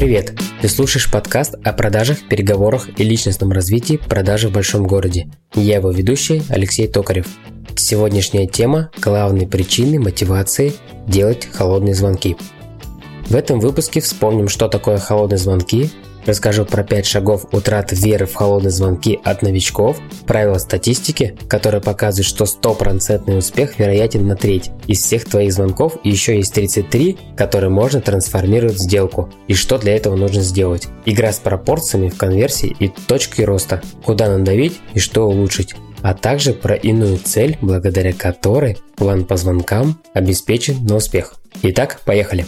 Привет! Ты слушаешь подкаст о продажах, переговорах и личностном развитии продажи в большом городе. Я его ведущий Алексей Токарев. Сегодняшняя тема – главные причины мотивации делать холодные звонки. В этом выпуске вспомним, что такое холодные звонки, Расскажу про 5 шагов утраты веры в холодные звонки от новичков, правила статистики, которые показывают, что стопроцентный успех вероятен на треть из всех твоих звонков, и еще есть 33, которые можно трансформировать в сделку, и что для этого нужно сделать. Игра с пропорциями в конверсии и точкой роста, куда надавить и что улучшить а также про иную цель, благодаря которой план по звонкам обеспечен на успех. Итак, поехали!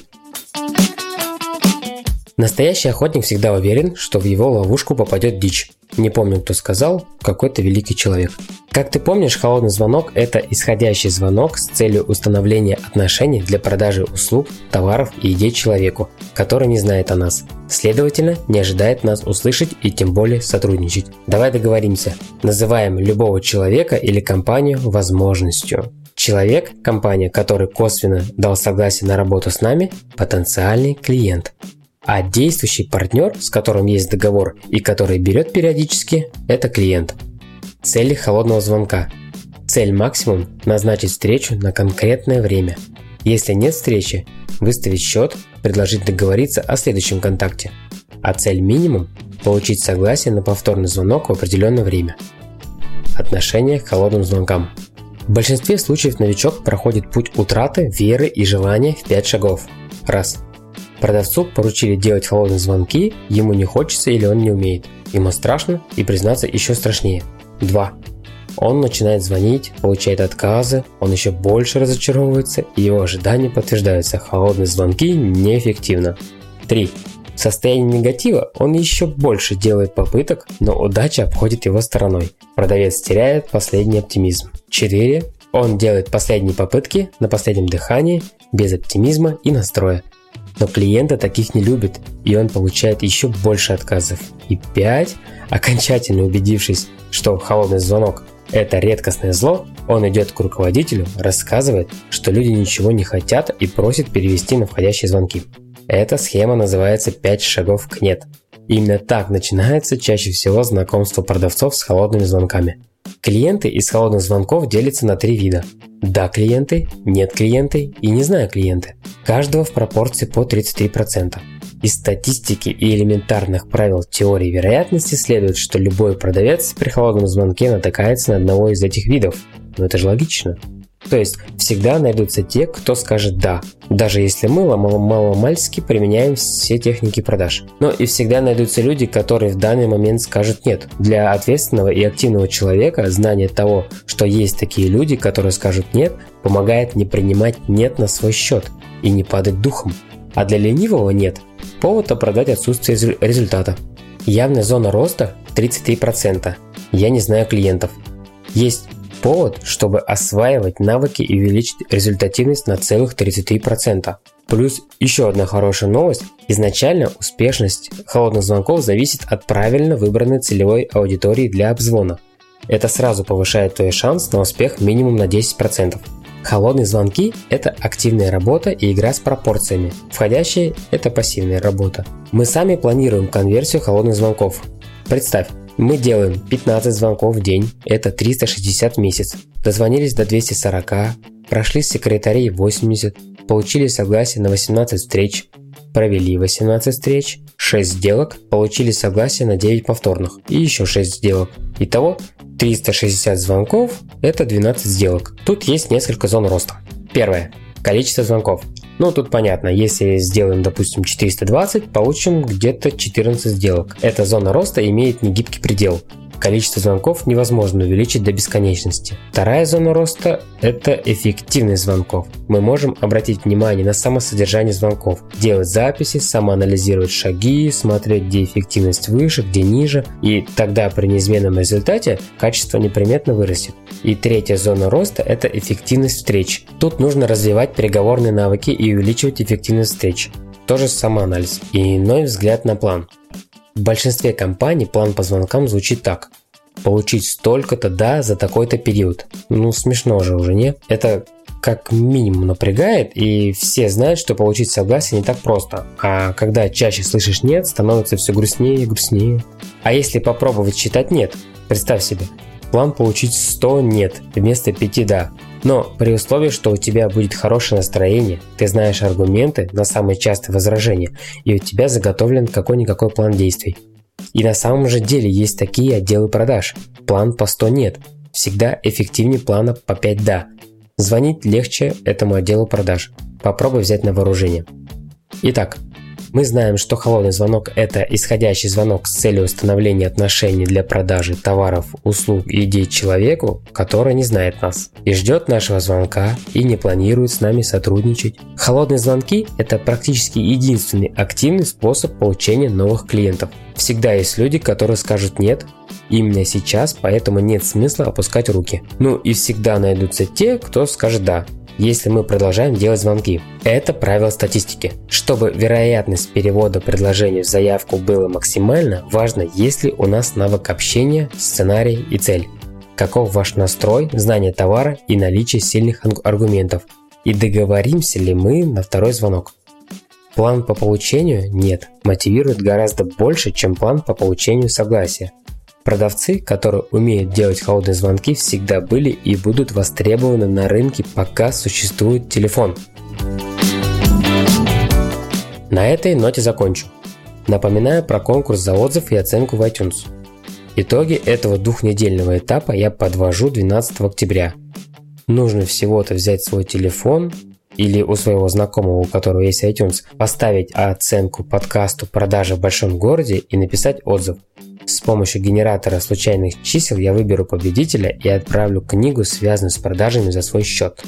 Настоящий охотник всегда уверен, что в его ловушку попадет дичь. Не помню, кто сказал, какой-то великий человек. Как ты помнишь, холодный звонок – это исходящий звонок с целью установления отношений для продажи услуг, товаров и идей человеку, который не знает о нас. Следовательно, не ожидает нас услышать и тем более сотрудничать. Давай договоримся. Называем любого человека или компанию возможностью. Человек, компания, который косвенно дал согласие на работу с нами – потенциальный клиент. А действующий партнер, с которым есть договор и который берет периодически, это клиент. Цели холодного звонка. Цель максимум – назначить встречу на конкретное время. Если нет встречи, выставить счет, предложить договориться о следующем контакте. А цель минимум – получить согласие на повторный звонок в определенное время. Отношение к холодным звонкам. В большинстве случаев новичок проходит путь утраты веры и желания в 5 шагов. Раз – Продавцу поручили делать холодные звонки, ему не хочется или он не умеет. Ему страшно и признаться еще страшнее. 2. Он начинает звонить, получает отказы, он еще больше разочаровывается и его ожидания подтверждаются. Холодные звонки неэффективно. 3. В состоянии негатива он еще больше делает попыток, но удача обходит его стороной. Продавец теряет последний оптимизм. 4. Он делает последние попытки на последнем дыхании, без оптимизма и настроя. Но клиенты таких не любят, и он получает еще больше отказов. И 5. Окончательно убедившись, что холодный звонок – это редкостное зло, он идет к руководителю, рассказывает, что люди ничего не хотят и просит перевести на входящие звонки. Эта схема называется «5 шагов к нет». Именно так начинается чаще всего знакомство продавцов с холодными звонками. Клиенты из холодных звонков делятся на три вида. Да клиенты, нет клиенты и не знаю клиенты. Каждого в пропорции по 33%. Из статистики и элементарных правил теории вероятности следует, что любой продавец при холодном звонке натыкается на одного из этих видов. Но это же логично. То есть всегда найдутся те, кто скажет «да», даже если мы мало-мальски применяем все техники продаж. Но и всегда найдутся люди, которые в данный момент скажут «нет». Для ответственного и активного человека знание того, что есть такие люди, которые скажут «нет», помогает не принимать «нет» на свой счет и не падать духом. А для ленивого «нет» – повод оправдать отсутствие результата. Явная зона роста – 33%. Я не знаю клиентов. Есть повод, чтобы осваивать навыки и увеличить результативность на целых 33%. Плюс еще одна хорошая новость. Изначально успешность холодных звонков зависит от правильно выбранной целевой аудитории для обзвона. Это сразу повышает твой шанс на успех минимум на 10%. Холодные звонки – это активная работа и игра с пропорциями. Входящие – это пассивная работа. Мы сами планируем конверсию холодных звонков. Представь, мы делаем 15 звонков в день, это 360 в месяц. Дозвонились до 240, прошли с секретарей 80, получили согласие на 18 встреч, провели 18 встреч, 6 сделок, получили согласие на 9 повторных и еще 6 сделок. Итого 360 звонков – это 12 сделок. Тут есть несколько зон роста. Первое. Количество звонков. Ну, тут понятно, если сделаем, допустим, 420, получим где-то 14 сделок. Эта зона роста имеет негибкий предел. Количество звонков невозможно увеличить до бесконечности. Вторая зона роста – это эффективность звонков. Мы можем обратить внимание на самосодержание звонков, делать записи, самоанализировать шаги, смотреть, где эффективность выше, где ниже, и тогда при неизменном результате качество неприметно вырастет. И третья зона роста – это эффективность встреч. Тут нужно развивать переговорные навыки и увеличивать эффективность встреч. Тоже самоанализ и иной взгляд на план. В большинстве компаний план по звонкам звучит так. Получить столько-то да за такой-то период. Ну, смешно же уже, не? Это как минимум напрягает, и все знают, что получить согласие не так просто. А когда чаще слышишь «нет», становится все грустнее и грустнее. А если попробовать считать «нет», представь себе, план получить 100 «нет» вместо 5 «да». Но при условии, что у тебя будет хорошее настроение, ты знаешь аргументы на самые частые возражения, и у тебя заготовлен какой-никакой план действий. И на самом же деле есть такие отделы продаж. План по 100 нет. Всегда эффективнее плана по 5 да. Звонить легче этому отделу продаж. Попробуй взять на вооружение. Итак, мы знаем, что холодный звонок – это исходящий звонок с целью установления отношений для продажи товаров, услуг и идей человеку, который не знает нас и ждет нашего звонка и не планирует с нами сотрудничать. Холодные звонки – это практически единственный активный способ получения новых клиентов. Всегда есть люди, которые скажут «нет», именно сейчас, поэтому нет смысла опускать руки. Ну и всегда найдутся те, кто скажет «да», если мы продолжаем делать звонки. Это правило статистики. Чтобы вероятность перевода предложения в заявку была максимальна, важно, есть ли у нас навык общения, сценарий и цель. Каков ваш настрой, знание товара и наличие сильных аргументов. И договоримся ли мы на второй звонок. План по получению нет, мотивирует гораздо больше, чем план по получению согласия. Продавцы, которые умеют делать холодные звонки, всегда были и будут востребованы на рынке, пока существует телефон. На этой ноте закончу. Напоминаю про конкурс за отзыв и оценку в iTunes. Итоги этого двухнедельного этапа я подвожу 12 октября. Нужно всего-то взять свой телефон или у своего знакомого, у которого есть iTunes, поставить оценку подкасту «Продажа в большом городе» и написать отзыв – с помощью генератора случайных чисел я выберу победителя и отправлю книгу, связанную с продажами за свой счет.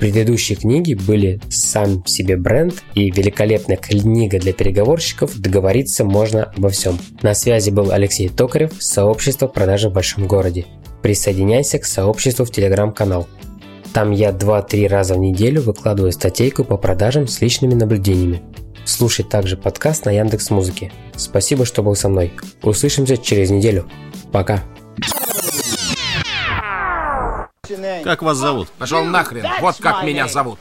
Предыдущие книги были «Сам себе бренд» и великолепная книга для переговорщиков «Договориться можно обо всем». На связи был Алексей Токарев, сообщество продажи в большом городе. Присоединяйся к сообществу в телеграм-канал. Там я 2-3 раза в неделю выкладываю статейку по продажам с личными наблюдениями. Слушай также подкаст на Яндекс Музыке. Спасибо, что был со мной. Услышимся через неделю. Пока. Как вас зовут? Пошел нахрен. Вот как меня зовут.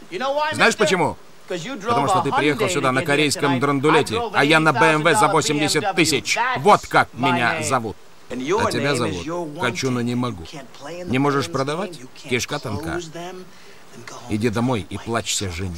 Знаешь почему? Потому что ты приехал сюда на корейском драндулете, а я на БМВ за 80 тысяч. Вот как меня зовут. А тебя зовут? Хочу, но не могу. Не можешь продавать? Кишка тонка. Иди домой и плачься жене.